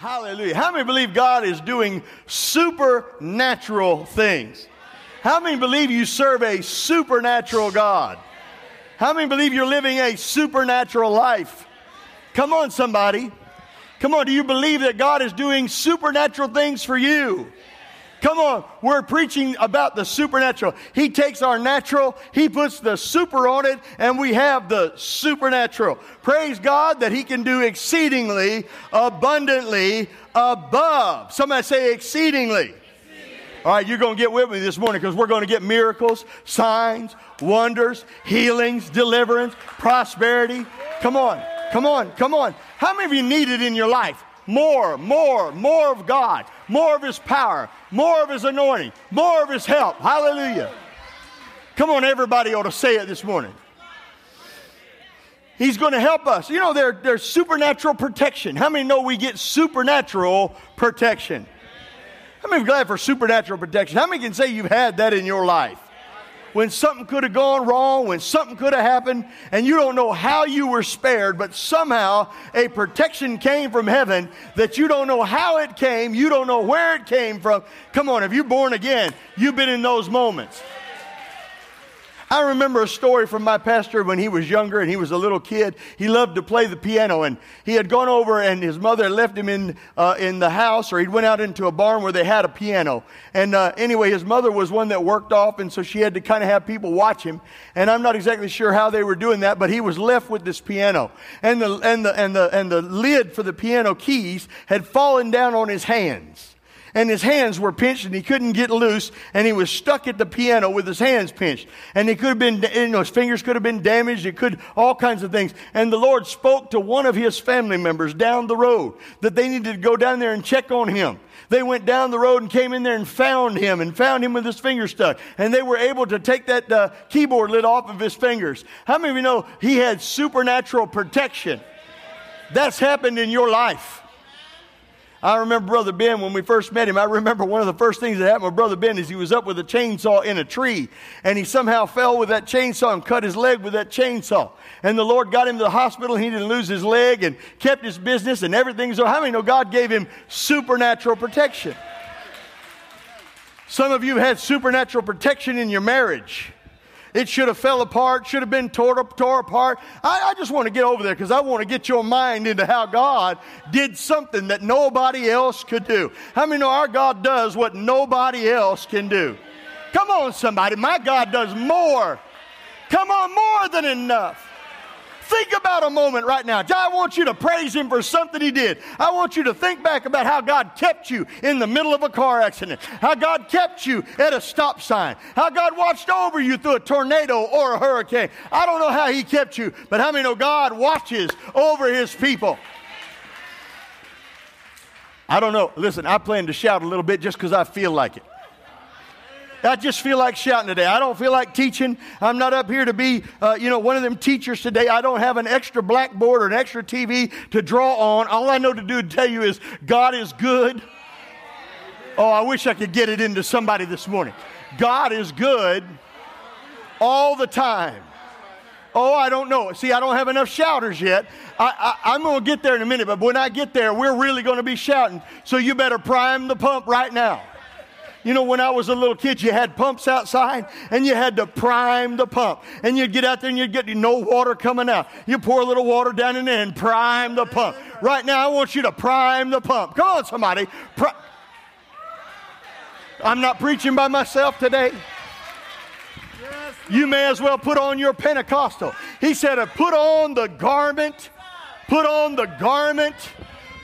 Hallelujah. How many believe God is doing supernatural things? How many believe you serve a supernatural God? How many believe you're living a supernatural life? Come on, somebody. Come on, do you believe that God is doing supernatural things for you? Come on, we're preaching about the supernatural. He takes our natural, He puts the super on it, and we have the supernatural. Praise God that He can do exceedingly, abundantly, above. Somebody say exceedingly. All right, you're going to get with me this morning because we're going to get miracles, signs, wonders, healings, deliverance, prosperity. Come on, come on, come on. How many of you need it in your life? More, more, more of God, more of His power, more of His anointing, more of His help. Hallelujah. Come on, everybody ought to say it this morning. He's going to help us. You know, there, there's supernatural protection. How many know we get supernatural protection? How many are glad for supernatural protection? How many can say you've had that in your life? When something could have gone wrong, when something could have happened, and you don't know how you were spared, but somehow a protection came from heaven that you don't know how it came, you don't know where it came from. Come on, if you're born again, you've been in those moments. I remember a story from my pastor when he was younger and he was a little kid. He loved to play the piano, and he had gone over and his mother had left him in uh, in the house, or he'd went out into a barn where they had a piano. And uh, anyway, his mother was one that worked off, and so she had to kind of have people watch him. And I'm not exactly sure how they were doing that, but he was left with this piano, and the and the and the and the lid for the piano keys had fallen down on his hands and his hands were pinched and he couldn't get loose and he was stuck at the piano with his hands pinched. And he could have been you know his fingers could have been damaged it could all kinds of things. And the lord spoke to one of his family members down the road that they needed to go down there and check on him. They went down the road and came in there and found him and found him with his finger stuck. And they were able to take that uh, keyboard lid off of his fingers. How many of you know he had supernatural protection? That's happened in your life I remember Brother Ben when we first met him. I remember one of the first things that happened with Brother Ben is he was up with a chainsaw in a tree and he somehow fell with that chainsaw and cut his leg with that chainsaw. And the Lord got him to the hospital. He didn't lose his leg and kept his business and everything. So, how many know God gave him supernatural protection? Some of you had supernatural protection in your marriage. It should have fell apart, should have been tore, tore apart. I, I just want to get over there because I want to get your mind into how God did something that nobody else could do. How many know our God does what nobody else can do? Come on, somebody. My God does more. Come on, more than enough. Think about a moment right now. I want you to praise Him for something He did. I want you to think back about how God kept you in the middle of a car accident, how God kept you at a stop sign, how God watched over you through a tornado or a hurricane. I don't know how He kept you, but how many know God watches over His people? I don't know. Listen, I plan to shout a little bit just because I feel like it. I just feel like shouting today. I don't feel like teaching. I'm not up here to be, uh, you know, one of them teachers today. I don't have an extra blackboard or an extra TV to draw on. All I know to do to tell you is God is good. Oh, I wish I could get it into somebody this morning. God is good all the time. Oh, I don't know. See, I don't have enough shouters yet. I, am going to get there in a minute, but when I get there, we're really going to be shouting. So you better prime the pump right now. You know, when I was a little kid, you had pumps outside and you had to prime the pump. And you'd get out there and you'd get no water coming out. You pour a little water down in there and prime the pump. Right now, I want you to prime the pump. Come on, somebody. Pri- I'm not preaching by myself today. You may as well put on your Pentecostal. He said, uh, put on the garment, put on the garment,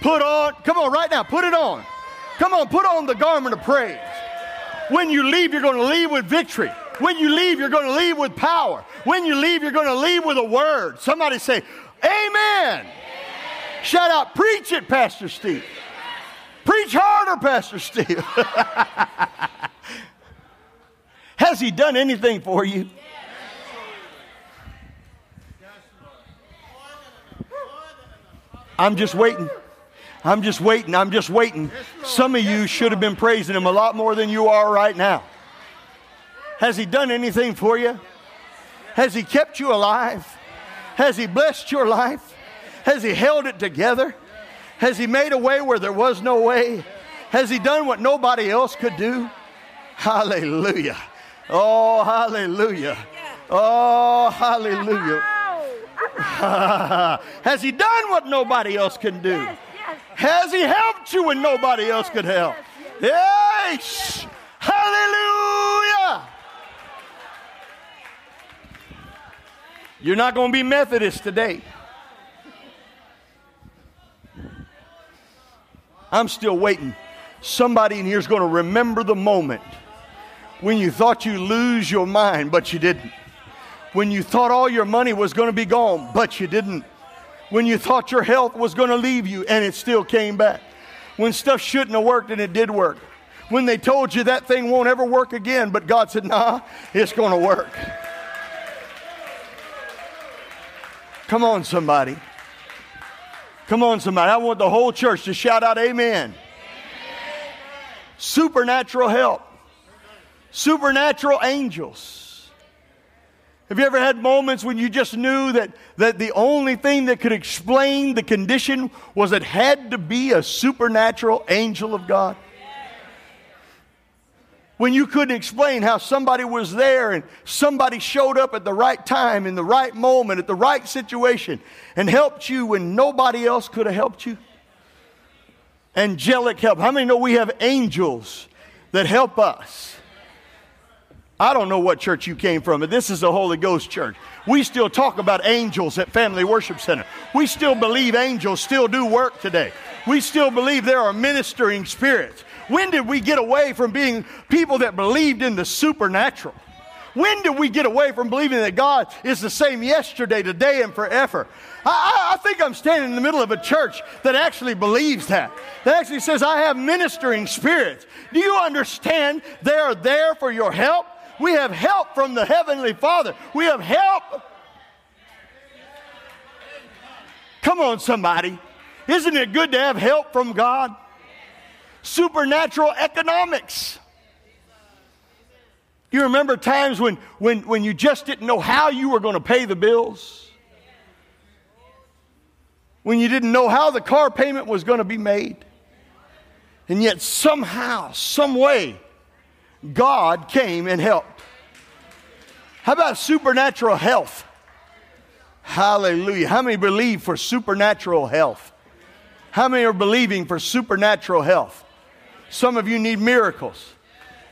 put on, come on, right now, put it on. Come on, put on the garment of praise. When you leave, you're going to leave with victory. When you leave, you're going to leave with power. When you leave, you're going to leave with a word. Somebody say, Amen. Amen. Shout out, preach it, Pastor Steve. Preach harder, Pastor Steve. Has he done anything for you? I'm just waiting. I'm just waiting. I'm just waiting. Some of you should have been praising him a lot more than you are right now. Has he done anything for you? Has he kept you alive? Has he blessed your life? Has he held it together? Has He made a way where there was no way? Has He done what nobody else could do? Hallelujah. Oh, hallelujah. Oh, hallelujah. Has He done what nobody else can do? Has He helped you when nobody else could help? Yes. Hallelujah. You're not going to be Methodist today. I'm still waiting. Somebody in here is going to remember the moment when you thought you lose your mind, but you didn't. When you thought all your money was going to be gone, but you didn't. When you thought your health was going to leave you and it still came back. When stuff shouldn't have worked and it did work. When they told you that thing won't ever work again, but God said, nah, it's going to work. Come on, somebody. Come on, somebody. I want the whole church to shout out, Amen. amen. Supernatural help, supernatural angels. Have you ever had moments when you just knew that, that the only thing that could explain the condition was it had to be a supernatural angel of God? when you couldn't explain how somebody was there and somebody showed up at the right time, in the right moment, at the right situation, and helped you when nobody else could have helped you? Angelic help. How many know we have angels that help us? I don't know what church you came from, but this is a Holy Ghost church. We still talk about angels at Family Worship Center. We still believe angels still do work today. We still believe there are ministering spirits. When did we get away from being people that believed in the supernatural? When did we get away from believing that God is the same yesterday, today, and forever? I, I, think I'm standing in the middle of a church that actually believes that. That actually says, I have ministering spirits. Do you understand they are there for your help? We have help from the Heavenly Father. We have help. Come on, somebody. Isn't it good to have help from God? supernatural economics. You remember times when, when, when you just didn't know how you were going to pay the bills? When you didn't know how the car payment was going to be made? And yet, somehow, some way, God came and helped. How about supernatural health? Hallelujah. How many believe for supernatural health? How many are believing for supernatural health? Some of you need miracles.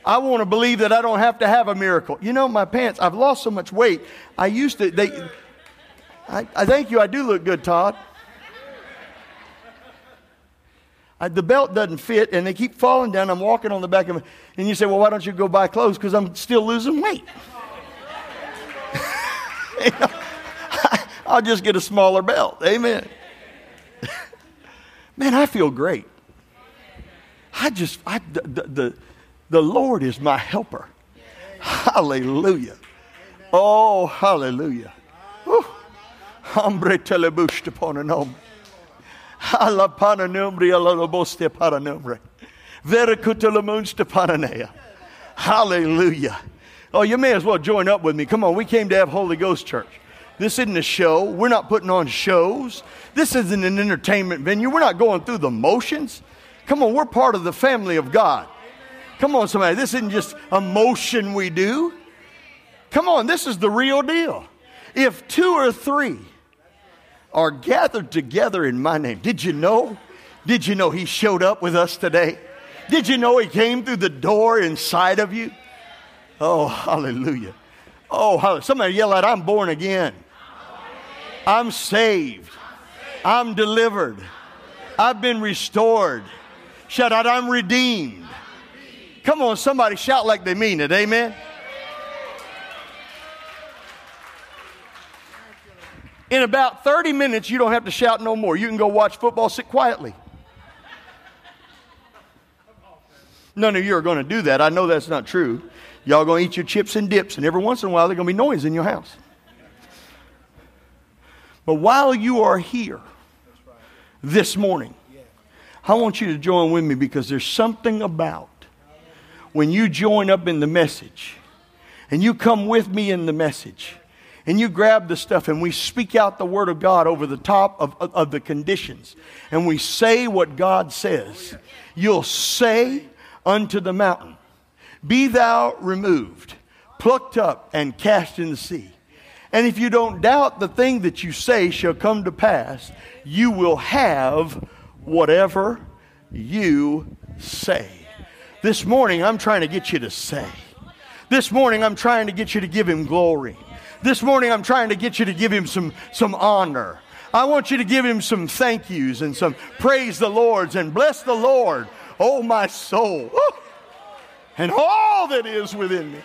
I want to believe that I don't have to have a miracle. You know, my pants, I've lost so much weight. I used to, they, I, I thank you, I do look good, Todd. I, the belt doesn't fit and they keep falling down. I'm walking on the back of it. And you say, well, why don't you go buy clothes? Because I'm still losing weight. you know, I'll just get a smaller belt. Amen. Man, I feel great. I just, I, the, the, the Lord is my helper. Hallelujah. Oh, hallelujah. Hombre telebushte ponanom. Hallelujah. Oh, you may as well join up with me. Come on, we came to have Holy Ghost Church. This isn't a show. We're not putting on shows. This isn't an entertainment venue. We're not going through the motions. Come on, we're part of the family of God. Come on, somebody. This isn't just a motion we do. Come on, this is the real deal. If two or three are gathered together in my name, did you know? Did you know he showed up with us today? Did you know he came through the door inside of you? Oh, hallelujah. Oh, hallelujah. Somebody yell out, I'm born again. I'm saved. I'm delivered. I've been restored. Shout out, I'm redeemed. Come on, somebody shout like they mean it. Amen. In about 30 minutes, you don't have to shout no more. You can go watch football, sit quietly. None of you are going to do that. I know that's not true. Y'all going to eat your chips and dips, and every once in a while, there's going to be noise in your house. But while you are here this morning, I want you to join with me because there's something about when you join up in the message and you come with me in the message, and you grab the stuff and we speak out the word of God over the top of, of, of, the conditions and we say what God says, you'll say unto the mountain, Be thou removed, plucked up, and cast in the sea. And if you don't doubt the thing that you say shall come to pass, you will have whatever you say. This morning, I'm trying to get you to say. This morning, I'm trying to get you to give him glory. This morning, I'm trying to get you to give him some, some honor. I want you to give him some thank yous and some praise the Lord's and bless the Lord, oh my soul, and all that is within me.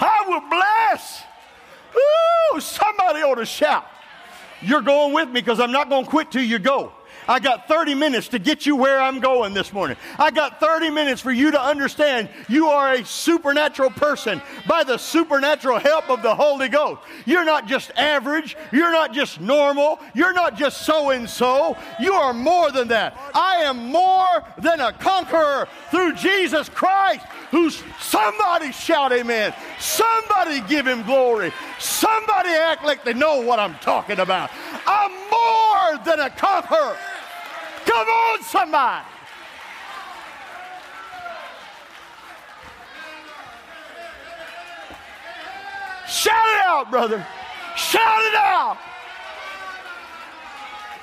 I will bless. Ooh, somebody ought to shout. You're going with me because I'm not going to quit till you go. I got 30 minutes to get you where I'm going this morning. I got 30 minutes for you to understand you are a supernatural person by the supernatural help of the Holy Ghost. You're not just average. You're not just normal. You're not just so and so. You are more than that. I am more than a conqueror through Jesus Christ. Who's somebody shout amen. Somebody give him glory. Somebody act like they know what I'm talking about. I'm more than a conqueror. Come on, somebody. Shout it out, brother. Shout it out.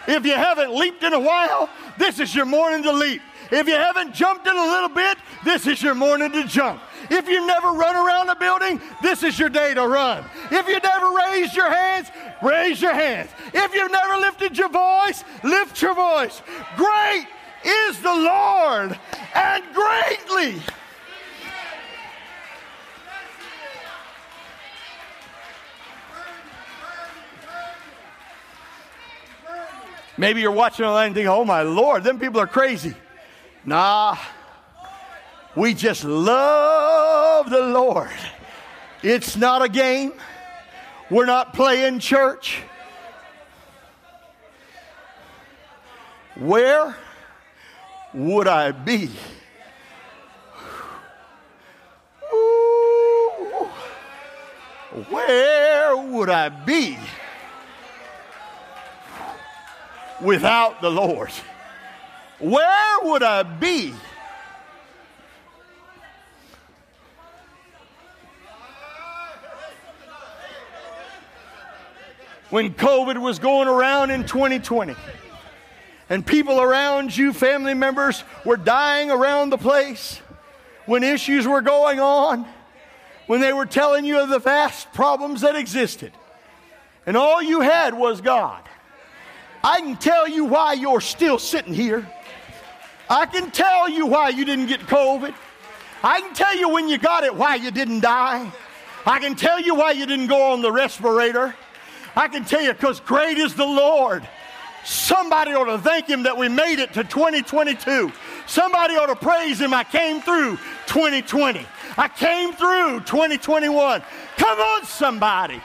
If you haven't leaped in a while, this is your morning to leap. If you haven't jumped in a little bit, this is your morning to jump. If you've never run around a building, this is your day to run. If you never raised your hands, raise your hands. If you've never lifted your voice, lift your voice. Great is the Lord and greatly. Maybe you're watching online and thinking, oh my Lord, them people are crazy. Nah, we just love the Lord. It's not a game. We're not playing church. Where would I be? Ooh, where would I be without the Lord? Where would I be? When COVID was going around in 2020 and people around you, family members, were dying around the place, when issues were going on, when they were telling you of the vast problems that existed, and all you had was God. I can tell you why you're still sitting here. I can tell you why you didn't get COVID. I can tell you when you got it why you didn't die. I can tell you why you didn't go on the respirator. I can tell you because great is the Lord. Somebody ought to thank him that we made it to 2022. Somebody ought to praise him. I came through 2020. I came through 2021. Come on, somebody.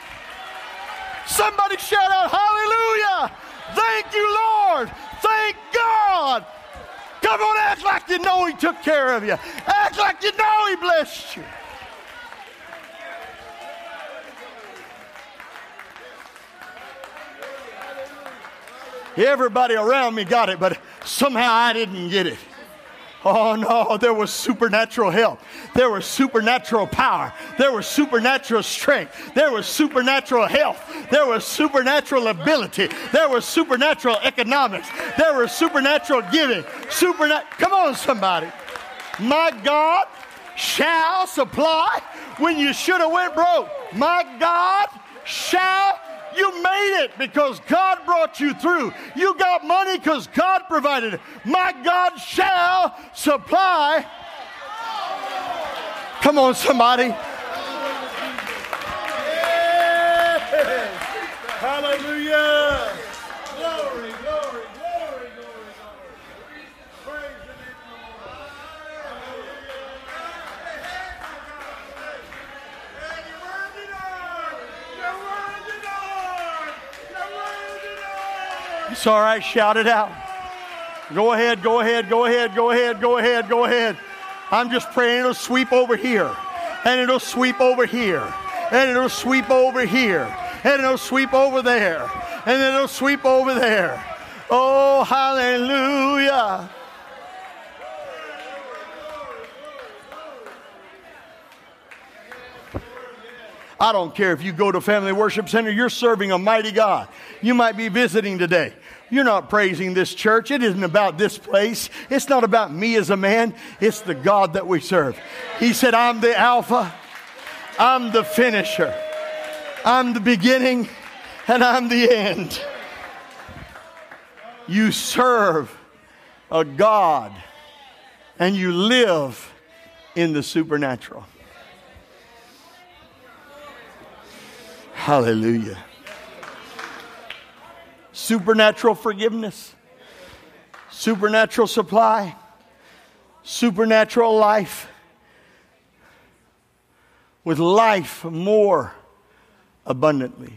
Somebody shout out, Hallelujah! Thank you, Lord! Thank God! Come on, act like you know He took care of you. Act like you know He blessed you. Everybody around me got it, but somehow I didn't get it. Oh no, there was supernatural help. There was supernatural power. There was supernatural strength. There was supernatural health. There was supernatural ability. There was supernatural economics. There was supernatural giving. Supernat Come on, somebody. My God shall supply when you should have went broke. My God shall you made it because God brought you through. You got money because God provided it. My God shall supply. Come on, somebody. Hallelujah. It's all right. Shout it out. Go ahead, go ahead, go ahead, go ahead, go ahead, go ahead. I'm just praying it'll sweep over here, and it'll sweep over here, and it'll sweep over here, and it'll sweep over there, and it'll sweep over there. Oh, hallelujah. I don't care if you go to Family Worship Center, you're serving a mighty God. You might be visiting today. You're not praising this church. It isn't about this place. It's not about me as a man. It's the God that we serve. He said, I'm the Alpha, I'm the finisher, I'm the beginning, and I'm the end. You serve a God and you live in the supernatural. Hallelujah. Supernatural forgiveness, supernatural supply, supernatural life, with life more abundantly.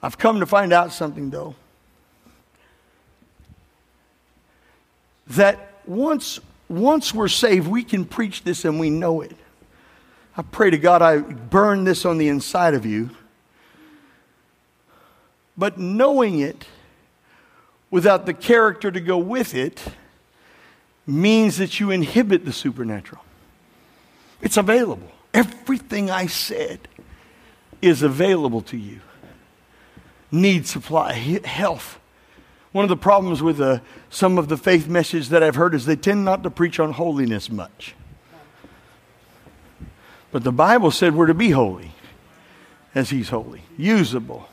I've come to find out something, though. That once, once we're saved, we can preach this and we know it. I pray to God I burn this on the inside of you. But knowing it without the character to go with it means that you inhibit the supernatural. It's available. Everything I said is available to you. Need supply, health. One of the problems with uh, some of the faith messages that I've heard is they tend not to preach on holiness much. But the Bible said we're to be holy as He's holy, usable.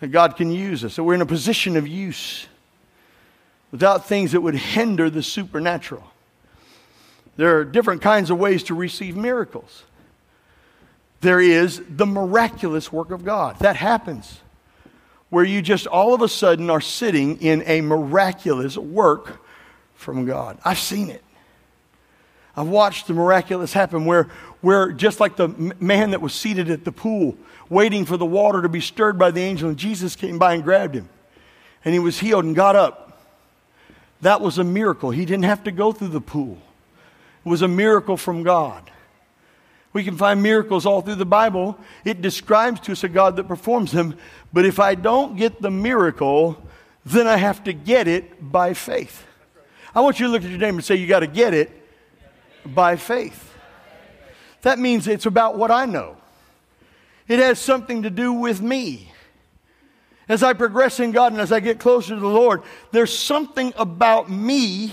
That God can use us. So we're in a position of use without things that would hinder the supernatural. There are different kinds of ways to receive miracles. There is the miraculous work of God. That happens where you just all of a sudden are sitting in a miraculous work from God. I've seen it. I've watched the miraculous happen where, where just like the man that was seated at the pool, waiting for the water to be stirred by the angel, and Jesus came by and grabbed him. And he was healed and got up. That was a miracle. He didn't have to go through the pool, it was a miracle from God. We can find miracles all through the Bible. It describes to us a God that performs them. But if I don't get the miracle, then I have to get it by faith. I want you to look at your neighbor and say, You got to get it by faith. That means it's about what I know, it has something to do with me. As I progress in God and as I get closer to the Lord, there's something about me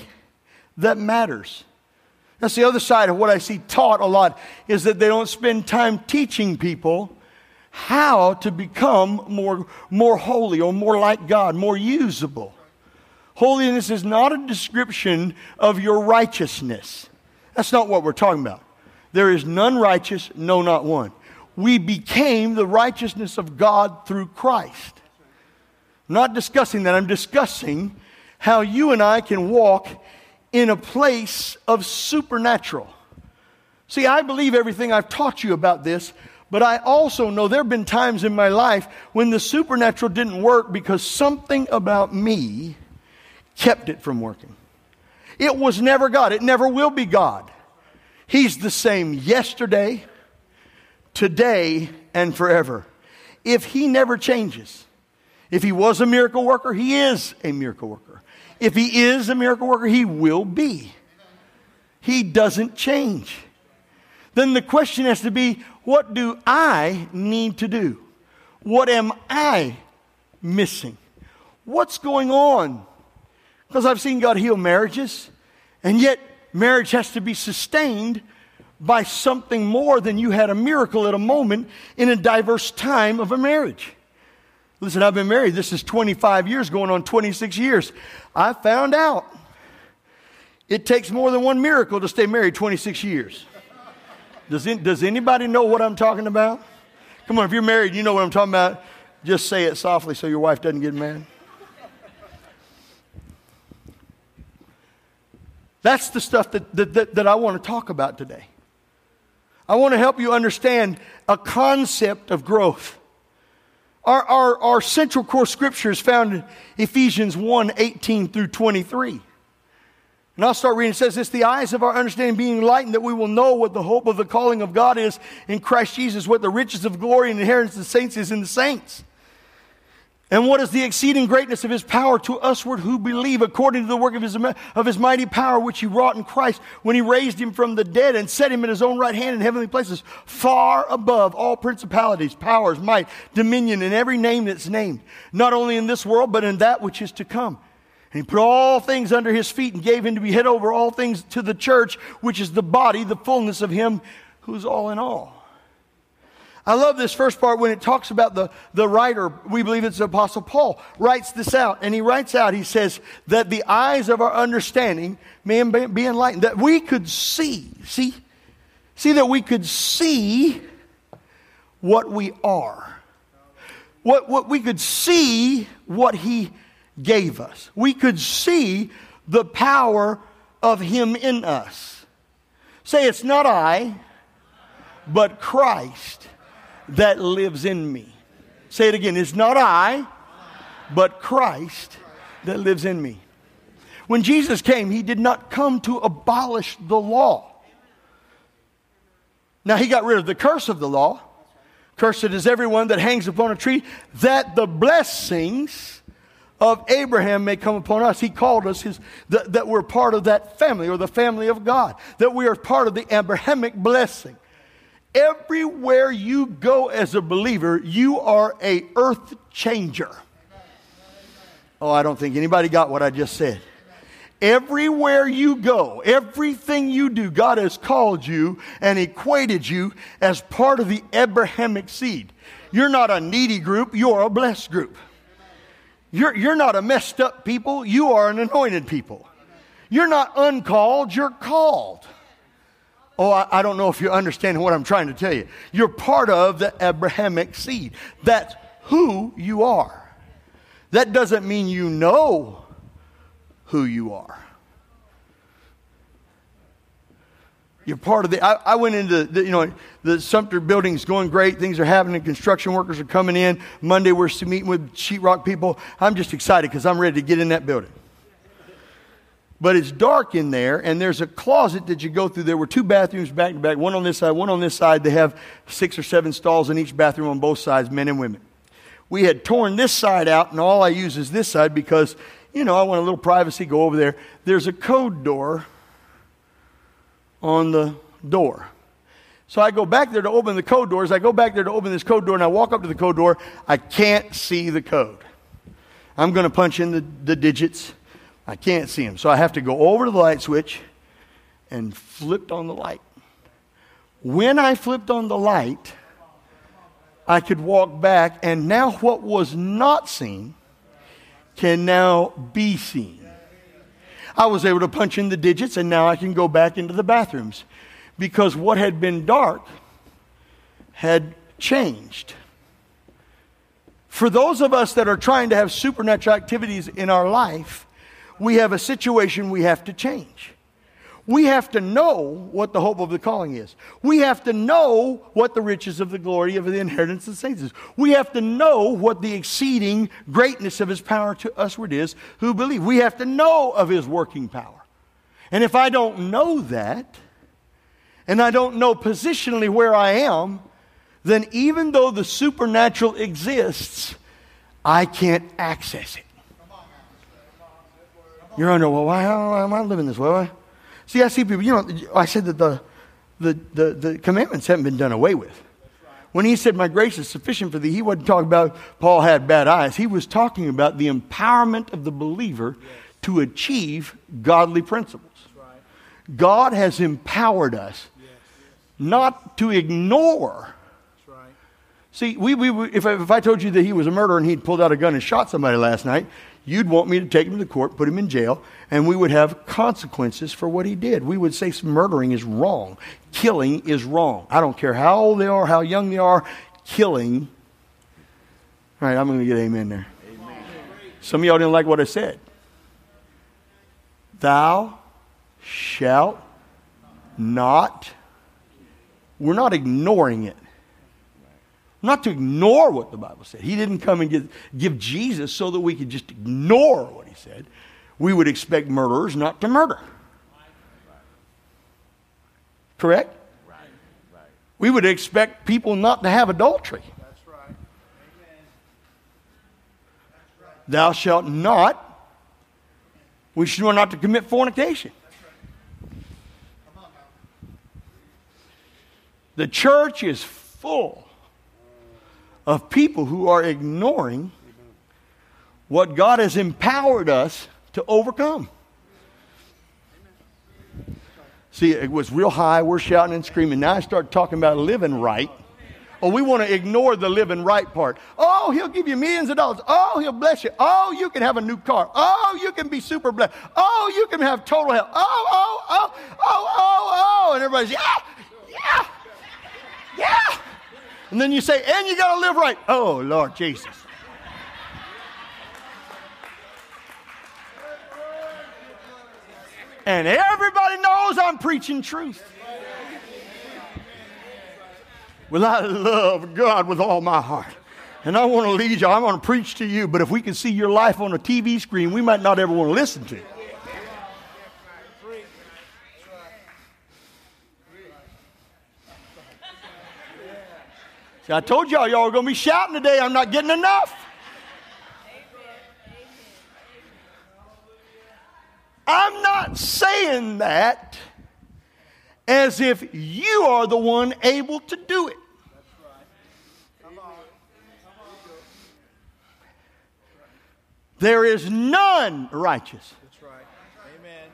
that matters. That's the other side of what I see taught a lot is that they don't spend time teaching people how to become more, more holy or more like God, more usable. Holiness is not a description of your righteousness. That's not what we're talking about. There is none righteous, no, not one. We became the righteousness of God through Christ. I'm not discussing that. I'm discussing how you and I can walk in a place of supernatural. See, I believe everything I've taught you about this, but I also know there have been times in my life when the supernatural didn't work because something about me kept it from working. It was never God. It never will be God. He's the same yesterday, today, and forever. If He never changes, if He was a miracle worker, He is a miracle worker. If He is a miracle worker, He will be. He doesn't change. Then the question has to be what do I need to do? What am I missing? What's going on? Because I've seen God heal marriages, and yet marriage has to be sustained by something more than you had a miracle at a moment in a diverse time of a marriage. Listen, I've been married. This is 25 years, going on 26 years. I found out it takes more than one miracle to stay married 26 years. Does, does anybody know what I'm talking about? Come on, if you're married, you know what I'm talking about. Just say it softly so your wife doesn't get mad. That's the stuff that, that, that, that I want to talk about today. I want to help you understand a concept of growth. Our, our, our central core scripture is found in Ephesians 1 18 through 23. And I'll start reading. It says this the eyes of our understanding being enlightened, that we will know what the hope of the calling of God is in Christ Jesus, what the riches of glory and inheritance of the saints is in the saints. And what is the exceeding greatness of his power to usward who believe, according to the work of his, of his mighty power, which he wrought in Christ when he raised him from the dead and set him at his own right hand in heavenly places, far above all principalities, powers, might, dominion, and every name that's named, not only in this world, but in that which is to come. And he put all things under his feet and gave him to be head over all things to the church, which is the body, the fullness of him who's all in all. I love this first part when it talks about the, the writer, we believe it's the Apostle Paul, writes this out. And he writes out, he says, that the eyes of our understanding may be enlightened, that we could see, see, see that we could see what we are. What, what we could see what he gave us. We could see the power of Him in us. Say, it's not I, but Christ that lives in me. Say it again. It's not I, but Christ that lives in me. When Jesus came, He did not come to abolish the law. Now, He got rid of the curse of the law. Cursed is everyone that hangs upon a tree, that the blessings of Abraham may come upon us. He called us his, that, that we're part of that family or the family of God, that we are part of the Abrahamic blessing. Everywhere you go as a believer, you are a earth changer. Oh, I don't think anybody got what I just said. Everywhere you go, everything you do, God has called you and equated you as part of the Abrahamic seed. You're not a needy group, you're a blessed group. You're, you're not a messed up people, you are an anointed people. You're not uncalled, you're called. Oh, I, I, don't know if you understand what I'm trying to tell you. You're part of the Abrahamic seed. That's who you are. That doesn't mean you know who you are. You're part of the. I, I went into the, you know, the Sumter building's going great. Things are happening. Construction workers are coming in. Monday we're meeting with sheetrock people. I'm just excited because I'm ready to get in that building. But it's dark in there, and there's a closet that you go through. There were two bathrooms back to back, one on this side, one on this side. They have six or seven stalls in each bathroom on both sides, men and women. We had torn this side out, and all I use is this side because, you know, I want a little privacy. Go over there. There's a code door on the door. So I go back there to open the code doors. I go back there to open this code door, and I walk up to the code door. I can't see the code. I'm going to punch in the, the digits. I can't see him. So I have to go over to the light switch and flipped on the light. When I flipped on the light, I could walk back, and now what was not seen can now be seen. I was able to punch in the digits, and now I can go back into the bathrooms because what had been dark had changed. For those of us that are trying to have supernatural activities in our life, we have a situation we have to change. We have to know what the hope of the calling is. We have to know what the riches of the glory of the inheritance of the saints is. We have to know what the exceeding greatness of his power to usward is who believe. We have to know of his working power. And if I don't know that, and I don't know positionally where I am, then even though the supernatural exists, I can't access it. You're under, well, why, why am I living this way? See, I see people, you know, I said that the, the, the, the commandments haven't been done away with. When he said, My grace is sufficient for thee, he wasn't talking about Paul had bad eyes. He was talking about the empowerment of the believer yes. to achieve godly principles. Right. God has empowered us yes. not to ignore. Right. See, we, we, if, I, if I told you that he was a murderer and he'd pulled out a gun and shot somebody last night, you'd want me to take him to court, put him in jail, and we would have consequences for what he did. We would say murdering is wrong, killing is wrong. I don't care how old they are, how young they are, killing. All right, I'm going to get amen there. Amen. Some of y'all didn't like what I said. Thou shalt not. We're not ignoring it. Not to ignore what the Bible said. He didn't come and give, give Jesus so that we could just ignore what he said. We would expect murderers not to murder. Correct? We would expect people not to have adultery. That's right. Thou shalt not. We should not to commit fornication. The church is full of people who are ignoring what God has empowered us to overcome. See, it was real high. We're shouting and screaming. Now I start talking about living right. Oh, we want to ignore the living right part. Oh, he'll give you millions of dollars. Oh, he'll bless you. Oh, you can have a new car. Oh, you can be super blessed. Oh, you can have total health. Oh, oh, oh, oh, oh, oh. And everybody's, yeah, yeah, yeah. And then you say, and you got to live right. Oh, Lord Jesus. And everybody knows I'm preaching truth. Well, I love God with all my heart. And I want to lead you. I want to preach to you. But if we can see your life on a TV screen, we might not ever want to listen to it. See, I told y'all, y'all are going to be shouting today. I'm not getting enough. I'm not saying that as if you are the one able to do it. There is none righteous. That's right. Amen.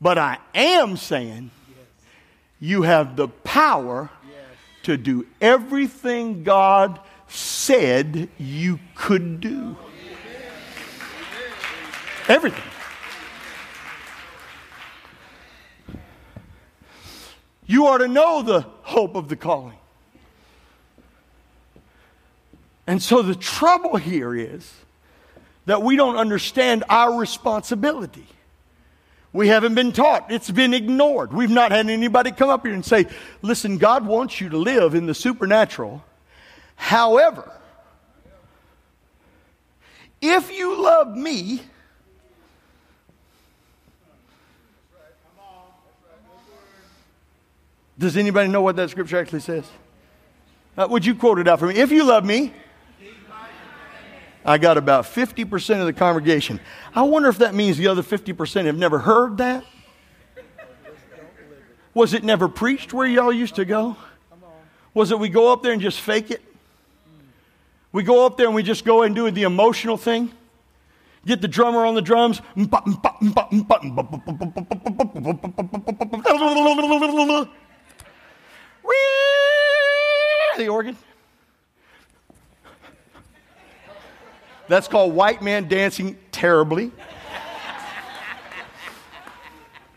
But I am saying you have the power to do everything God said you could do. Everything. You are to know the hope of the calling. And so the trouble here is that we don't understand our responsibility. We haven't been taught. It's been ignored. We've not had anybody come up here and say, listen, God wants you to live in the supernatural. However, if you love me, does anybody know what that scripture actually says? Uh, would you quote it out for me? If you love me, I got about 50% of the congregation. I wonder if that means the other 50% have never heard that. Was it never preached where y'all used to go? Was it we go up there and just fake it? We go up there and we just go and do the emotional thing? Get the drummer on the drums. The organ. That's called white man dancing terribly.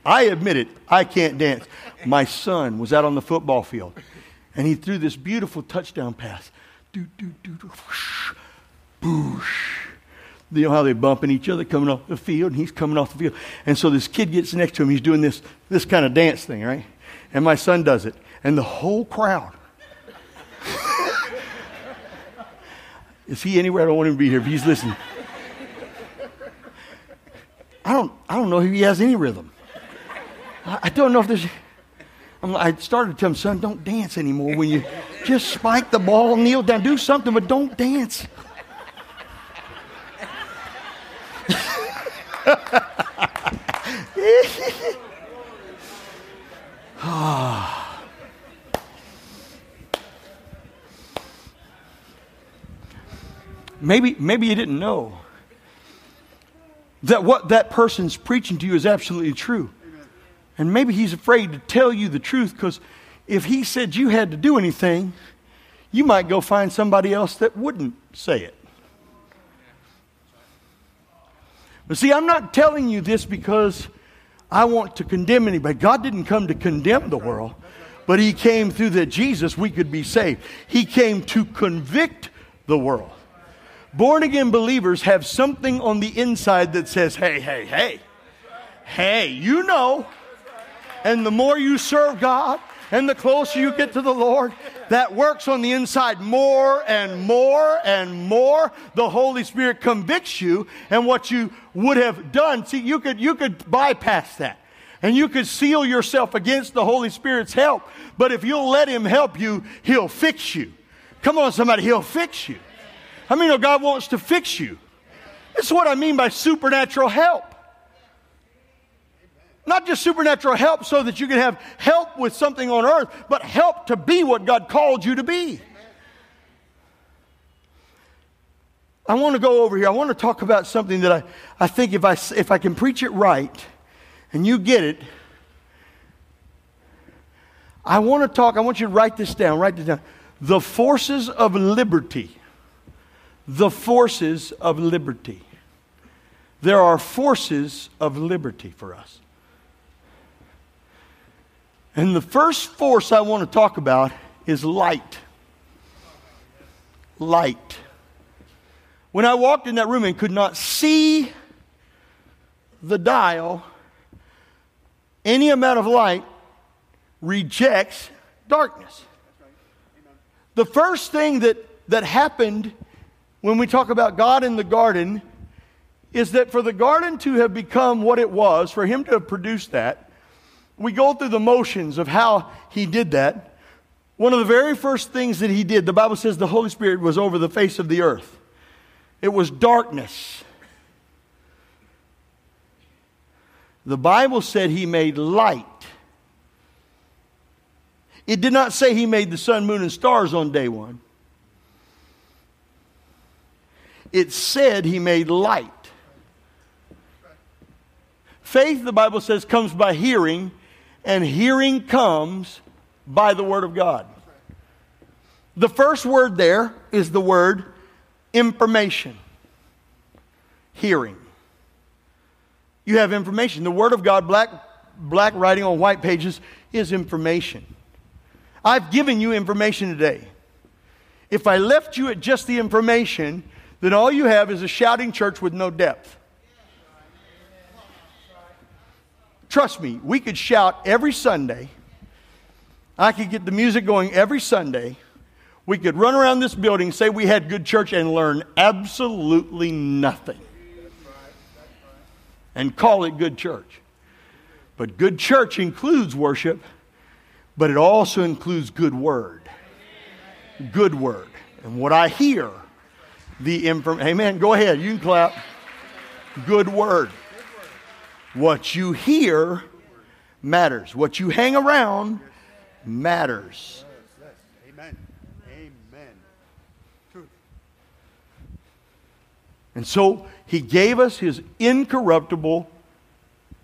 I admit it, I can't dance. My son was out on the football field and he threw this beautiful touchdown pass. Do, do, do, do, whoosh, boosh. You know how they're bumping each other coming off the field, and he's coming off the field. And so this kid gets next to him. He's doing this, this kind of dance thing, right? And my son does it. And the whole crowd Is he anywhere? I don't want him to be here if he's listening. I don't, I don't know if he has any rhythm. I, I don't know if there's. I'm, I started to tell him, son, don't dance anymore. When you just spike the ball, kneel down, do something, but don't dance. ah. Maybe, maybe you didn't know that what that person's preaching to you is absolutely true. And maybe he's afraid to tell you the truth because if he said you had to do anything, you might go find somebody else that wouldn't say it. But see, I'm not telling you this because I want to condemn anybody. God didn't come to condemn the world, but He came through that Jesus we could be saved. He came to convict the world. Born again believers have something on the inside that says, hey, hey, hey, hey, you know. And the more you serve God and the closer you get to the Lord, that works on the inside more and more and more. The Holy Spirit convicts you and what you would have done. See, you could, you could bypass that. And you could seal yourself against the Holy Spirit's help. But if you'll let Him help you, He'll fix you. Come on, somebody, He'll fix you. How I many know God wants to fix you? That's what I mean by supernatural help. Not just supernatural help so that you can have help with something on earth, but help to be what God called you to be. I want to go over here. I want to talk about something that I, I think if I, if I can preach it right and you get it, I want to talk, I want you to write this down, write this down. The forces of liberty. The forces of liberty. There are forces of liberty for us. And the first force I want to talk about is light. Light. When I walked in that room and could not see the dial, any amount of light rejects darkness. The first thing that, that happened when we talk about God in the garden is that for the garden to have become what it was, for Him to have produced that, we go through the motions of how He did that. One of the very first things that He did, the Bible says the Holy Spirit was over the face of the earth, it was darkness. The Bible said He made light. It did not say He made the sun, moon, and stars on day one. It said He made light. Faith, the Bible says, comes by hearing, and hearing comes by the Word of God. The first word there is the word information. Hearing. You have information. The Word of God, black, black writing on white pages, is information. I've given you information today. If I left you at just the information, then all you have is a shouting church with no depth. Trust me, we could shout every Sunday. I could get the music going every Sunday. We could run around this building, say we had good church, and learn absolutely nothing. And call it good church. But good church includes worship, but it also includes good word. Good word. And what I hear, the information. Amen. Go ahead. You can clap. Good word. What you hear matters. What you hang around matters. Amen. Amen. And so he gave us his incorruptible,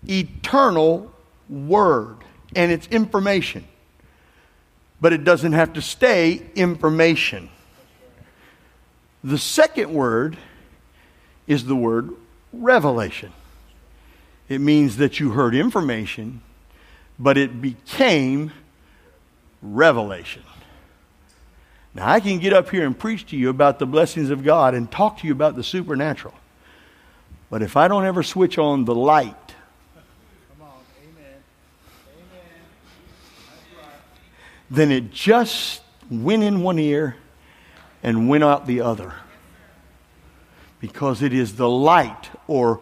eternal word and its information. But it doesn't have to stay information. The second word is the word revelation. It means that you heard information, but it became revelation. Now, I can get up here and preach to you about the blessings of God and talk to you about the supernatural. But if I don't ever switch on the light, then it just went in one ear and went out the other. Because it is the light or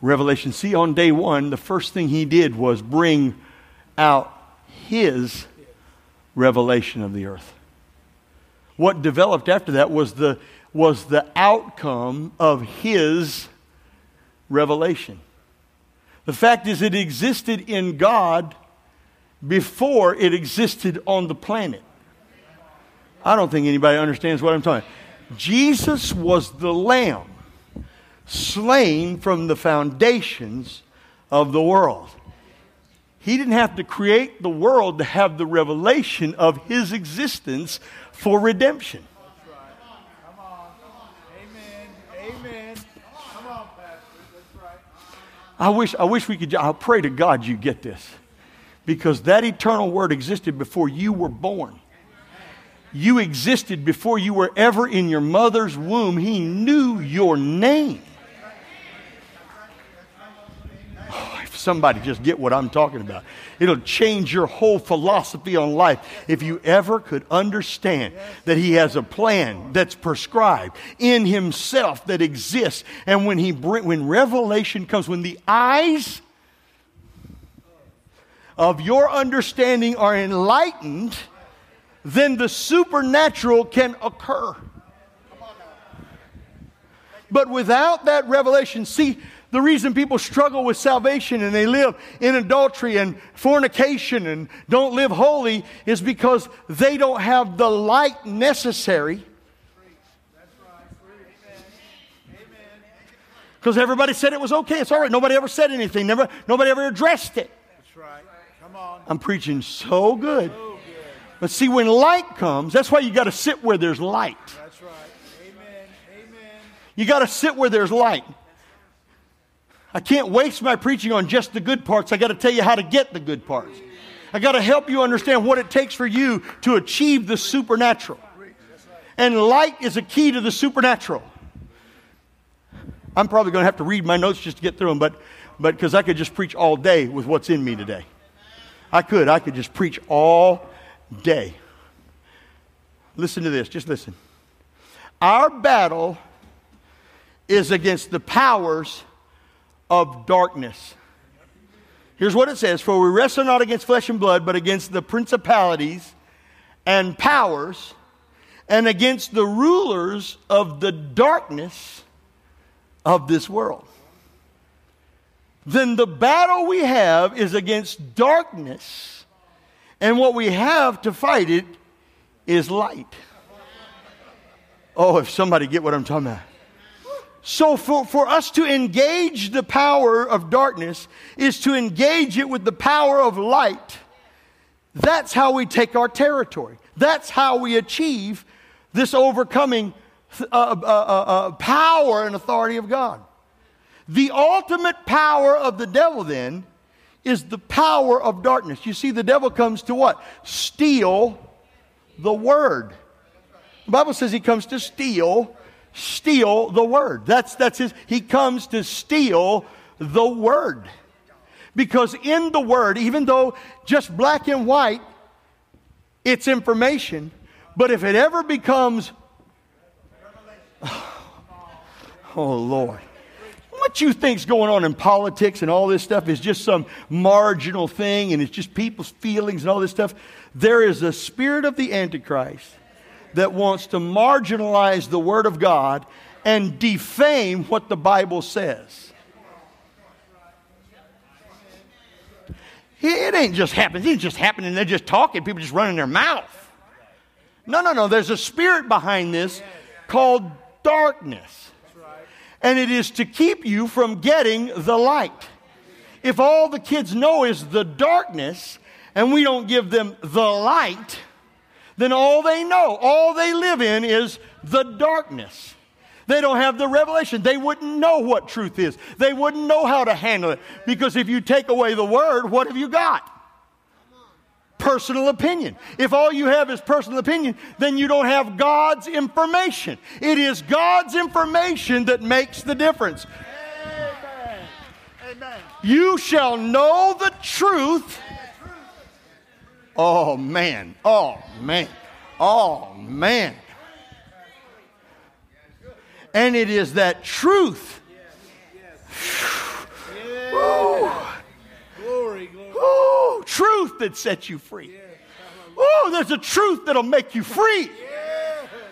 Revelation. See, on day one, the first thing he did was bring out his revelation of the earth. What developed after that was the, was the outcome of his revelation. The fact is, it existed in God before it existed on the planet. I don't think anybody understands what I'm talking. Jesus was the lamb slain from the foundations of the world. He didn't have to create the world to have the revelation of his existence for redemption. Come on. Amen. Amen. Come on, Pastor. That's right. I wish, I wish we could. I pray to God you get this. Because that eternal word existed before you were born. You existed before you were ever in your mother's womb. He knew your name. Oh, if somebody just get what I'm talking about. It'll change your whole philosophy on life if you ever could understand that He has a plan that's prescribed in Himself that exists. And when He when revelation comes, when the eyes of your understanding are enlightened, then the supernatural can occur. But without that revelation, see, the reason people struggle with salvation and they live in adultery and fornication and don't live holy is because they don't have the light necessary. Because everybody said it was okay. It's all right. Nobody ever said anything. Never, nobody ever addressed it. That's right. Come on. I'm preaching so good. But see, when light comes, that's why you got to sit where there's light. That's right. Amen. Amen. You got to sit where there's light. I can't waste my preaching on just the good parts. I got to tell you how to get the good parts. I got to help you understand what it takes for you to achieve the supernatural. And light is a key to the supernatural. I'm probably going to have to read my notes just to get through them, but but because I could just preach all day with what's in me today. I could. I could just preach all day. Listen to this. Just listen. Our battle is against the powers of darkness. Here's what it says For we wrestle not against flesh and blood, but against the principalities and powers, and against the rulers of the darkness of this world. Then the battle we have is against darkness, and what we have to fight it is light. Oh, if somebody get what I'm talking about. So, for, for us to engage the power of darkness is to engage it with the power of light. That's how we take our territory. That's how we achieve this overcoming uh, uh, uh, uh, power and authority of God. The ultimate power of the devil, then, is the power of darkness. You see, the devil comes to what? Steal the word. The Bible says he comes to steal steal the word. That's, that's his, he comes to steal the word. Because in the word, even though just black and white, it's information, but if it ever becomes, oh Lord, what you think's going on in politics and all this stuff is just some marginal thing and it's just people's feelings and all this stuff. There is a spirit of the Antichrist that wants to marginalize the Word of God and defame what the Bible says. It ain't just happening. Ain't just happening. They're just talking. People just running their mouth. No, no, no. There's a spirit behind this called darkness. And it is to keep you from getting the light. If all the kids know is the darkness and we don't give them the light, then all they know, all they live in is the darkness. They don't have the revelation. They wouldn't know what truth is. They wouldn't know how to handle it. Because if you take away the word, what have you got? Personal opinion. If all you have is personal opinion, then you don't have God's information. It is God's information that makes the difference. Amen. Amen. You shall know the truth Oh, man. Oh, man. Oh, man. And it is that truth. Glory, glory. Oh, truth that sets you free. Oh, there's a truth that'll make you free.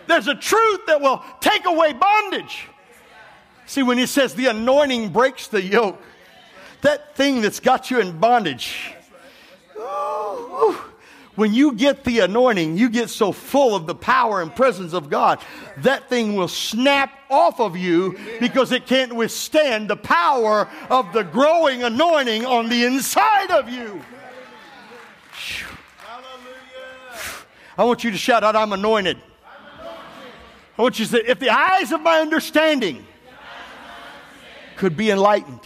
There's a truth that will take away bondage. See, when he says the anointing breaks the yoke, that thing that's got you in bondage. Oh, when you get the anointing, you get so full of the power and presence of God, that thing will snap off of you because it can't withstand the power of the growing anointing on the inside of you. I want you to shout out, I'm anointed. I want you to say, if the eyes of my understanding could be enlightened.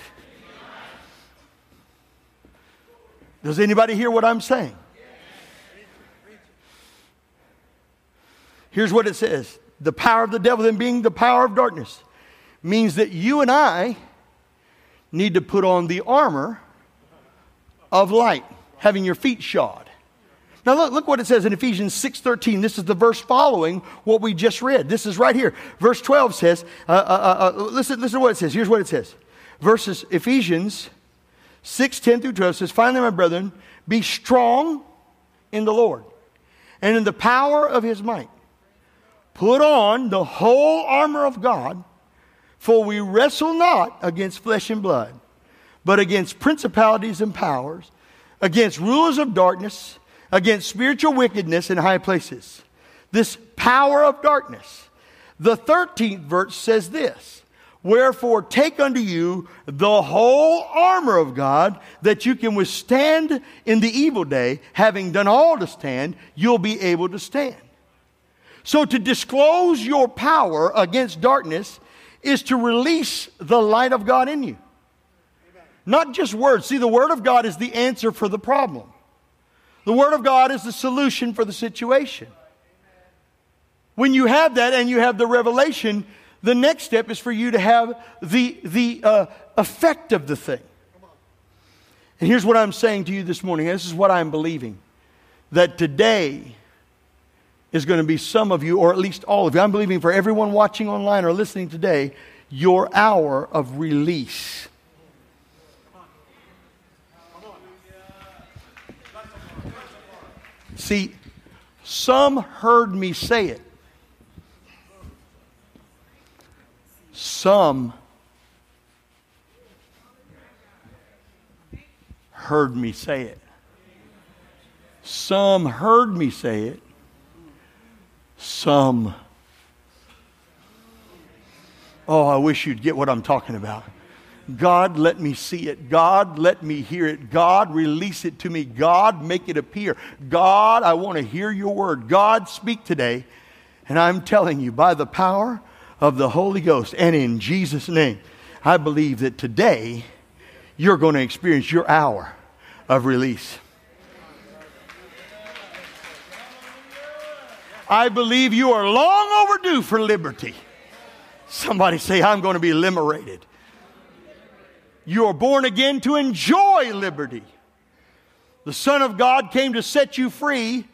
Does anybody hear what I'm saying? Here's what it says the power of the devil, then being the power of darkness, means that you and I need to put on the armor of light, having your feet shod. Now look, look what it says in Ephesians 6:13. This is the verse following what we just read. This is right here. Verse 12 says, uh, uh, uh, uh listen, listen to what it says. Here's what it says. Verses Ephesians 6, 10 through 12 says, Finally, my brethren, be strong in the Lord and in the power of his might. Put on the whole armor of God, for we wrestle not against flesh and blood, but against principalities and powers, against rulers of darkness, against spiritual wickedness in high places. This power of darkness. The 13th verse says this Wherefore, take unto you the whole armor of God, that you can withstand in the evil day. Having done all to stand, you'll be able to stand. So, to disclose your power against darkness is to release the light of God in you. Not just words. See, the Word of God is the answer for the problem, the Word of God is the solution for the situation. When you have that and you have the revelation, the next step is for you to have the, the uh, effect of the thing. And here's what I'm saying to you this morning. This is what I'm believing that today is going to be some of you, or at least all of you. I'm believing for everyone watching online or listening today, your hour of release. See, some heard me say it. Some heard me say it. Some heard me say it. Some. Oh, I wish you'd get what I'm talking about. God, let me see it. God, let me hear it. God, release it to me. God, make it appear. God, I want to hear your word. God, speak today. And I'm telling you, by the power of the Holy Ghost. And in Jesus' name, I believe that today you're going to experience your hour of release. I believe you are long overdue for liberty. Somebody say, I'm going to be liberated. You are born again to enjoy liberty. The Son of God came to set you free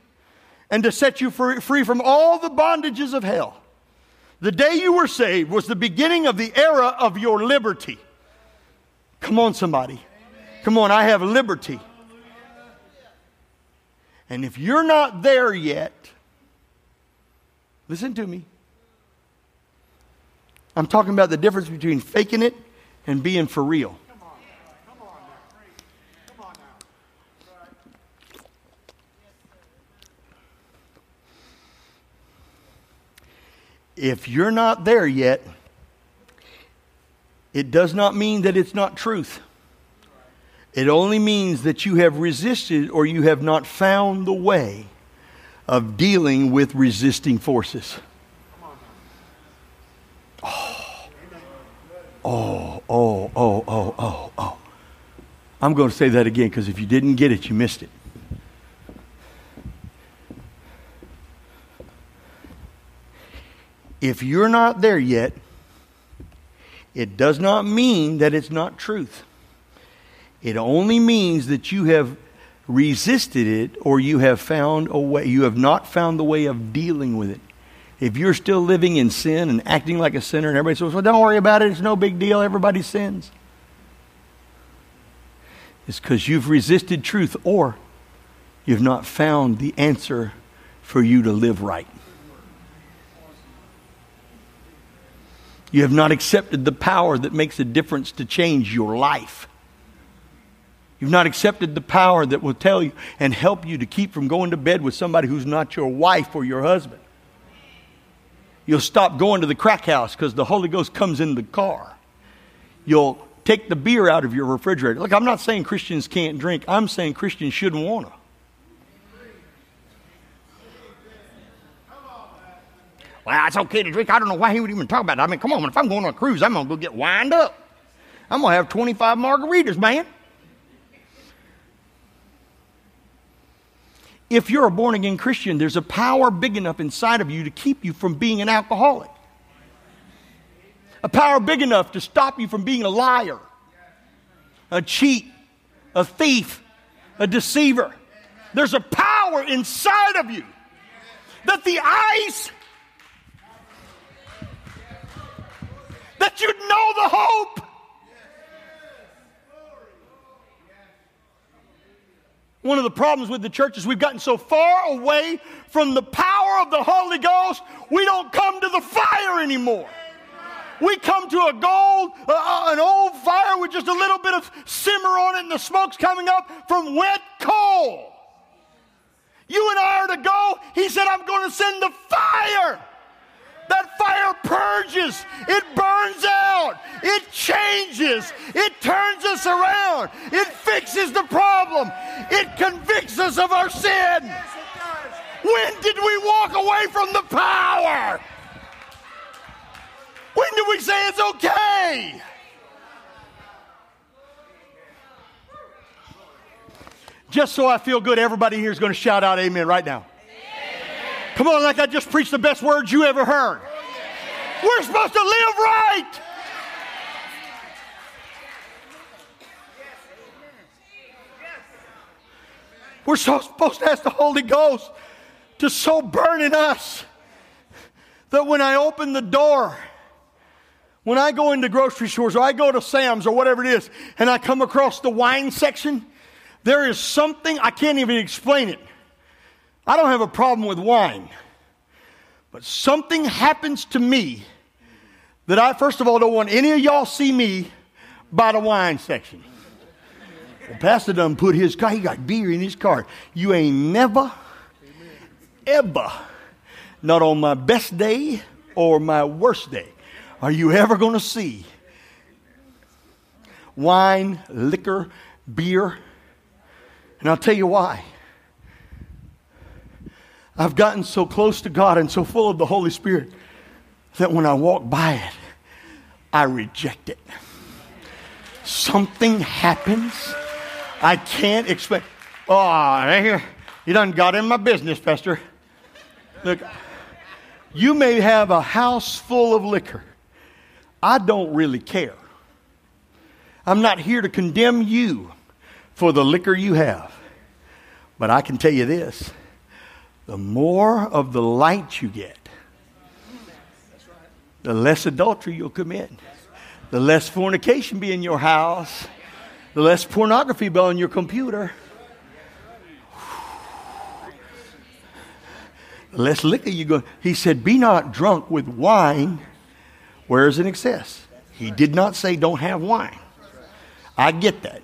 and to set you free from all the bondages of hell. The day you were saved was the beginning of the era of your liberty. Come on, somebody. Come on, I have liberty. And if you're not there yet, listen to me. I'm talking about the difference between faking it and being for real. If you're not there yet, it does not mean that it's not truth. It only means that you have resisted or you have not found the way of dealing with resisting forces. Oh, oh, oh, oh, oh, oh. I'm going to say that again because if you didn't get it, you missed it. If you're not there yet, it does not mean that it's not truth. It only means that you have resisted it or you have found a way, you have not found the way of dealing with it. If you're still living in sin and acting like a sinner, and everybody says, Well, don't worry about it, it's no big deal, everybody sins. It's because you've resisted truth or you've not found the answer for you to live right. You have not accepted the power that makes a difference to change your life. You've not accepted the power that will tell you and help you to keep from going to bed with somebody who's not your wife or your husband. You'll stop going to the crack house because the Holy Ghost comes in the car. You'll take the beer out of your refrigerator. Look, I'm not saying Christians can't drink, I'm saying Christians shouldn't want to. Well, it's okay to drink. I don't know why he would even talk about it. I mean, come on, if I'm going on a cruise, I'm going to go get wind up. I'm going to have 25 margaritas, man. If you're a born again Christian, there's a power big enough inside of you to keep you from being an alcoholic. A power big enough to stop you from being a liar, a cheat, a thief, a deceiver. There's a power inside of you that the eyes that you'd know the hope. One of the problems with the church is we've gotten so far away from the power of the Holy Ghost, we don't come to the fire anymore. We come to a gold, uh, uh, an old fire with just a little bit of simmer on it, and the smoke's coming up from wet coal. You and I are to go. He said, I'm going to send the fire. That fire purges, it burns out, it changes, it turns us around, it fixes the problem, it convicts us of our sin. When did we walk away from the power? When did we say it's okay? Just so I feel good, everybody here is going to shout out amen right now. Come on, like I just preached the best words you ever heard. We're supposed to live right. We're so supposed to ask the Holy Ghost to so burn in us that when I open the door, when I go into grocery stores or I go to Sam's or whatever it is, and I come across the wine section, there is something, I can't even explain it. I don't have a problem with wine. But something happens to me that I, first of all, don't want any of y'all see me by the wine section. Well, Pastor done put his car, he got beer in his car. You ain't never, ever, not on my best day or my worst day, are you ever going to see wine, liquor, beer. And I'll tell you why. I've gotten so close to God and so full of the Holy Spirit that when I walk by it, I reject it. Something happens. I can't explain. Oh, you done got in my business, Pastor. Look, you may have a house full of liquor. I don't really care. I'm not here to condemn you for the liquor you have. But I can tell you this the more of the light you get, the less adultery you'll commit, the less fornication be in your house, the less pornography be on your computer, the less liquor you go. He said, Be not drunk with wine where is in excess. He did not say don't have wine. I get that.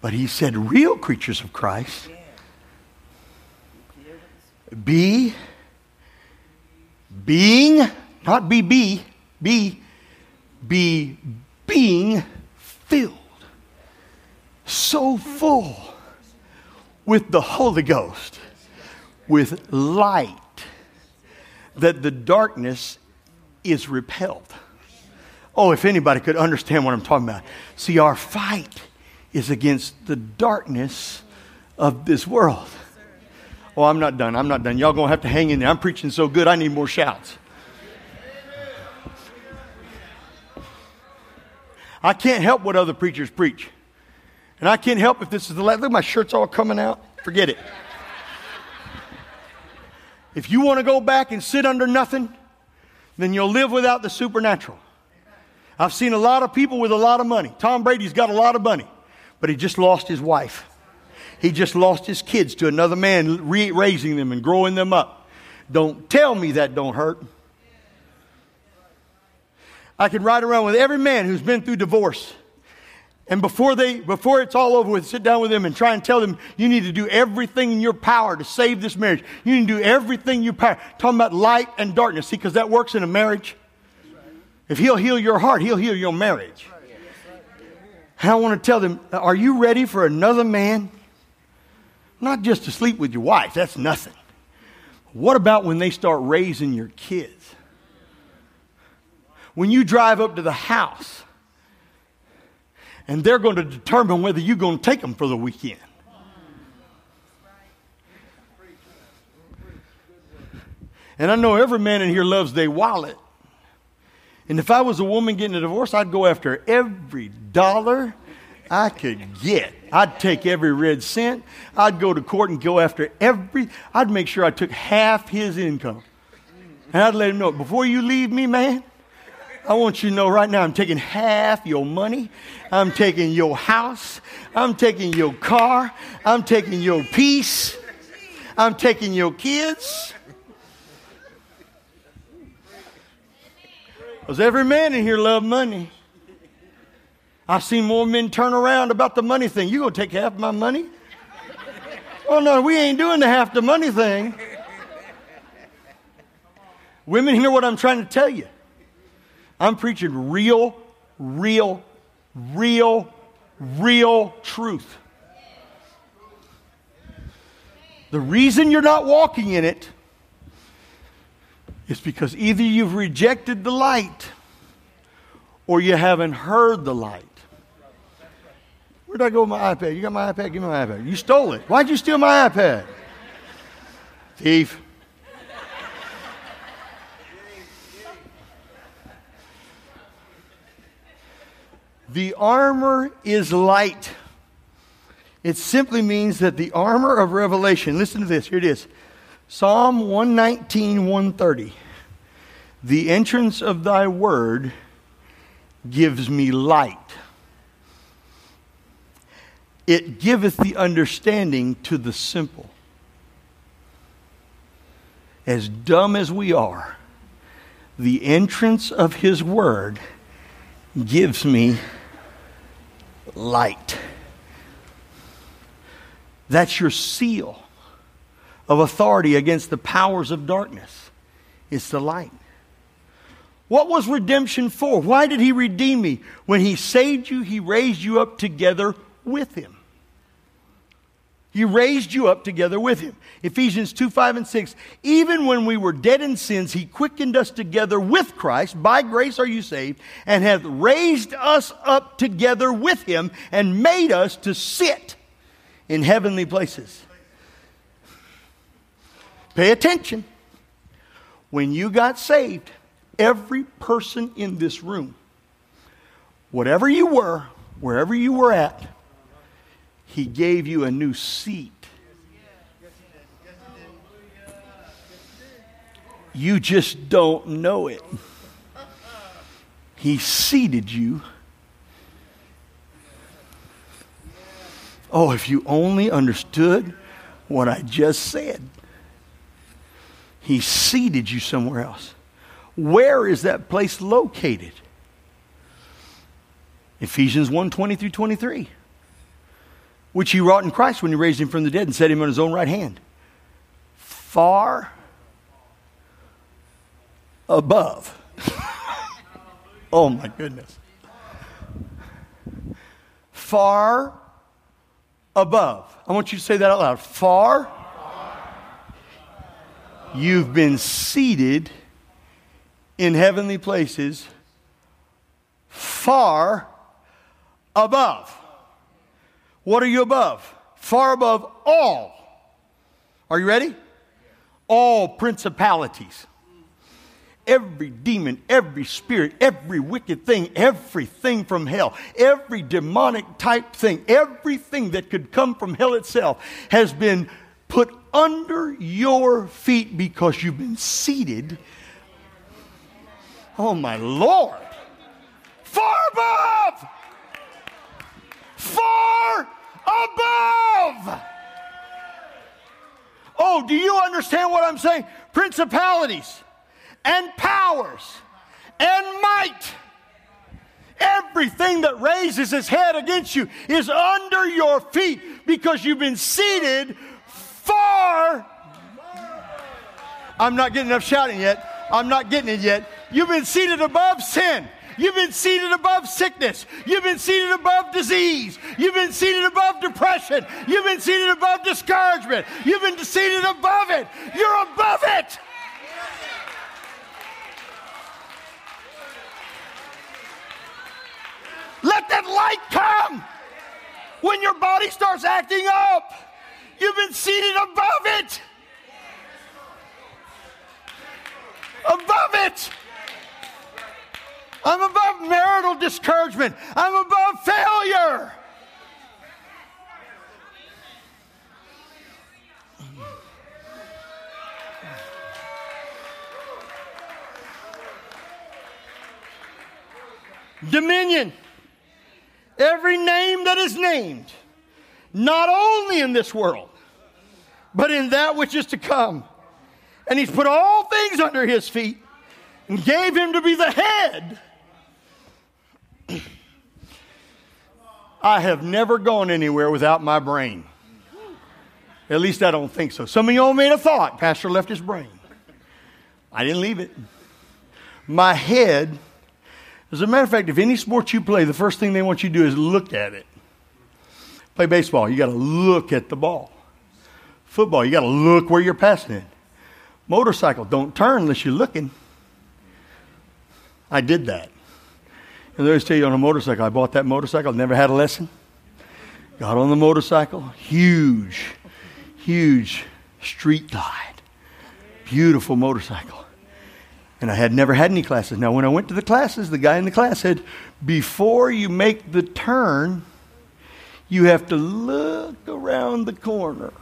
But he said real creatures of Christ be being not be be be be being filled so full with the Holy Ghost with light that the darkness is repelled. Oh, if anybody could understand what I'm talking about. See, our fight is against the darkness of this world. Oh, I'm not done. I'm not done. Y'all gonna have to hang in there. I'm preaching so good, I need more shouts. I can't help what other preachers preach. And I can't help if this is the last. Look, my shirt's all coming out. Forget it. If you want to go back and sit under nothing, then you'll live without the supernatural. I've seen a lot of people with a lot of money. Tom Brady's got a lot of money, but he just lost his wife. He just lost his kids to another man re- raising them and growing them up. Don't tell me that don't hurt. I can ride around with every man who's been through divorce and before they, before it's all over with, sit down with them and try and tell them you need to do everything in your power to save this marriage. You need to do everything you power. Talking about light and darkness. See, because that works in a marriage. If he'll heal your heart, he'll heal your marriage. And I want to tell them, are you ready for another man? Not just to sleep with your wife, that's nothing. What about when they start raising your kids? When you drive up to the house and they're going to determine whether you're going to take them for the weekend. And I know every man in here loves their wallet. And if I was a woman getting a divorce, I'd go after every dollar I could get. I'd take every red cent. I'd go to court and go after every, I'd make sure I took half his income. And I'd let him know, before you leave me, man, I want you to know right now I'm taking half your money. I'm taking your house. I'm taking your car. I'm taking your peace. I'm taking your kids. Because every man in here love money. I've seen more men turn around about the money thing. You gonna take half my money? Oh no, we ain't doing the half the money thing. Women, hear what I'm trying to tell you. I'm preaching real, real, real, real truth. The reason you're not walking in it is because either you've rejected the light or you haven't heard the light. Where'd I go with my iPad? You got my iPad? Give me my iPad. You stole it. Why'd you steal my iPad? Thief. The armor is light. It simply means that the armor of revelation, listen to this, here it is. Psalm 119, 130. The entrance of thy word gives me light. It giveth the understanding to the simple. As dumb as we are, the entrance of his word gives me light. That's your seal of authority against the powers of darkness. It's the light. What was redemption for? Why did he redeem me? When he saved you, he raised you up together with him. He raised you up together with him. Ephesians 2 5 and 6. Even when we were dead in sins, he quickened us together with Christ. By grace are you saved, and hath raised us up together with him, and made us to sit in heavenly places. Pay attention. When you got saved, every person in this room, whatever you were, wherever you were at, he gave you a new seat. You just don't know it. He seated you. Oh, if you only understood what I just said. He seated you somewhere else. Where is that place located? Ephesians 1 20 through 23 which he wrought in Christ when he raised him from the dead and set him on his own right hand. Far above. oh my goodness. Far above. I want you to say that out loud. Far. You've been seated in heavenly places far above. What are you above? Far above all. Are you ready? All principalities. Every demon, every spirit, every wicked thing, everything from hell, every demonic type thing, everything that could come from hell itself has been put under your feet because you've been seated. Oh, my Lord. Far above far above. Oh, do you understand what I'm saying? Principalities and powers and might. Everything that raises its head against you is under your feet because you've been seated far. I'm not getting enough shouting yet. I'm not getting it yet. You've been seated above sin. You've been seated above sickness. You've been seated above disease. You've been seated above depression. You've been seated above discouragement. You've been seated above it. You're above it. Let that light come when your body starts acting up. You've been seated above it. Above it. I'm above marital discouragement. I'm above failure. dominion, every name that is named, not only in this world, but in that which is to come. And he's put all things under his feet and gave him to be the head. I have never gone anywhere without my brain. At least I don't think so. Some of y'all may have thought Pastor left his brain. I didn't leave it. My head, as a matter of fact, if any sport you play, the first thing they want you to do is look at it. Play baseball, you got to look at the ball. Football, you got to look where you're passing it. Motorcycle, don't turn unless you're looking. I did that. And always tell you on a motorcycle, I bought that motorcycle, never had a lesson. Got on the motorcycle, huge, huge street glide, beautiful motorcycle. And I had never had any classes. Now, when I went to the classes, the guy in the class said, before you make the turn, you have to look around the corner.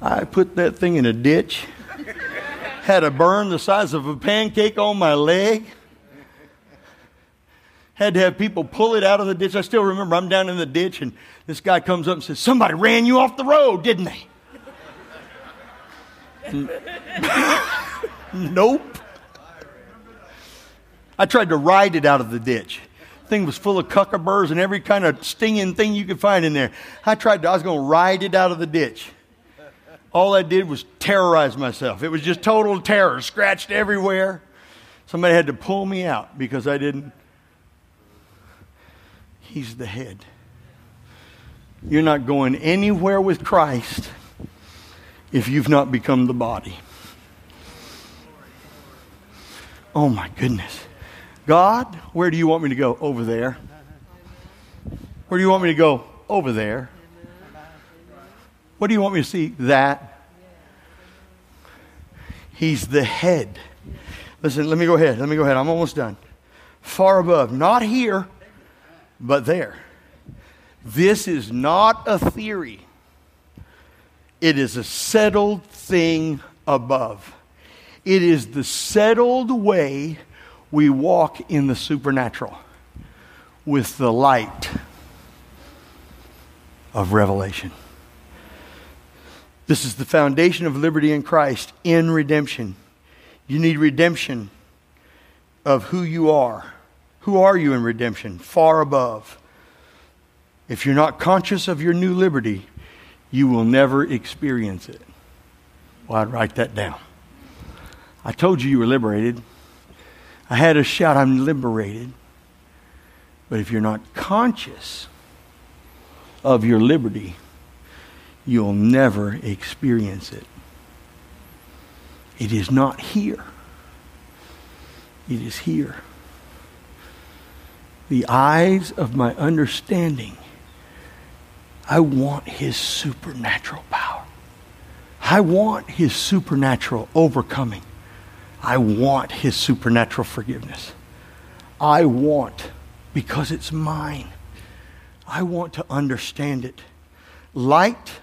I put that thing in a ditch, had a burn the size of a pancake on my leg, had to have people pull it out of the ditch. I still remember I'm down in the ditch, and this guy comes up and says, Somebody ran you off the road, didn't they? nope. I tried to ride it out of the ditch thing was full of cuckaburrs and every kind of stinging thing you could find in there. I tried to, I was going to ride it out of the ditch all I did was terrorize myself. It was just total terror, scratched everywhere. Somebody had to pull me out because I didn't. He's the head. You're not going anywhere with Christ if you've not become the body. Oh my goodness. God, where do you want me to go? Over there. Where do you want me to go? Over there. What do you want me to see? That. He's the head. Listen, let me go ahead. Let me go ahead. I'm almost done. Far above. Not here, but there. This is not a theory, it is a settled thing above. It is the settled way we walk in the supernatural with the light of revelation. This is the foundation of liberty in Christ in redemption. You need redemption of who you are. Who are you in redemption? Far above. If you're not conscious of your new liberty, you will never experience it. Well, I'd write that down. I told you you were liberated. I had a shout, I'm liberated. But if you're not conscious of your liberty, you'll never experience it. It is not here. It is here. The eyes of my understanding. I want his supernatural power. I want his supernatural overcoming. I want his supernatural forgiveness. I want, because it's mine, I want to understand it. Light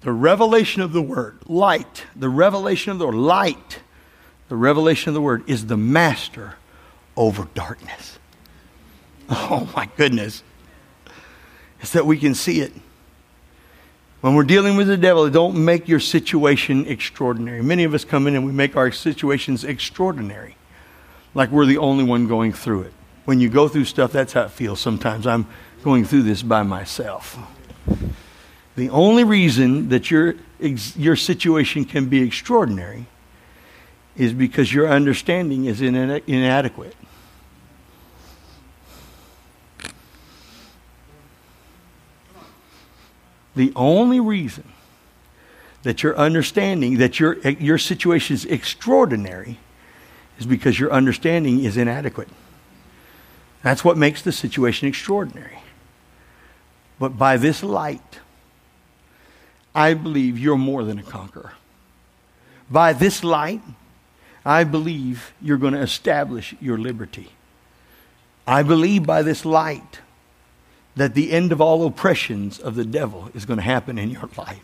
the revelation of the Word, light, the revelation of the Word, light, the revelation of the Word is the master over darkness. Oh my goodness. It's that we can see it. When we're dealing with the devil, don't make your situation extraordinary. Many of us come in and we make our situations extraordinary, like we're the only one going through it. When you go through stuff, that's how it feels sometimes. I'm going through this by myself. The only reason that your, your situation can be extraordinary is because your understanding is inadequate. The only reason that your understanding, that your, your situation is extraordinary, is because your understanding is inadequate. That's what makes the situation extraordinary. But by this light, I believe you're more than a conqueror. By this light, I believe you're going to establish your liberty. I believe by this light that the end of all oppressions of the devil is going to happen in your life.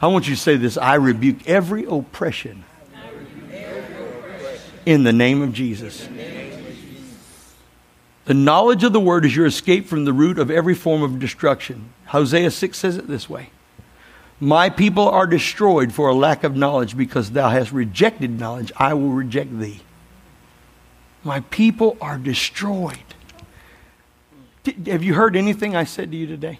I want you to say this I rebuke every oppression In the name of Jesus. The knowledge of the word is your escape from the root of every form of destruction. Hosea 6 says it this way My people are destroyed for a lack of knowledge because thou hast rejected knowledge. I will reject thee. My people are destroyed. Have you heard anything I said to you today?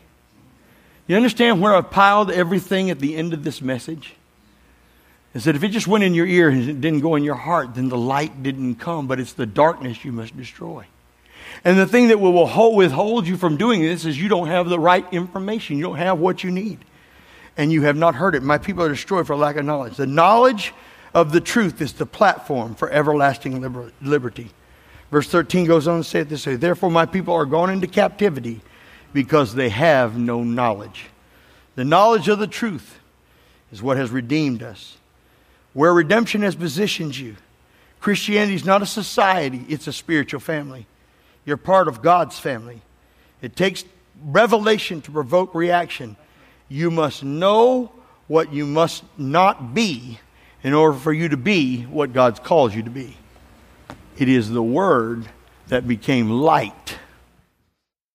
You understand where I've piled everything at the end of this message? Is that if it just went in your ear and it didn't go in your heart, then the light didn't come, but it's the darkness you must destroy. And the thing that will withhold you from doing this is you don't have the right information. You don't have what you need. And you have not heard it. My people are destroyed for lack of knowledge. The knowledge of the truth is the platform for everlasting liber- liberty. Verse 13 goes on to say it this way Therefore, my people are gone into captivity because they have no knowledge. The knowledge of the truth is what has redeemed us. Where redemption has positioned you, Christianity is not a society, it's a spiritual family. You're part of God's family. It takes revelation to provoke reaction. You must know what you must not be in order for you to be what God's called you to be. It is the Word that became light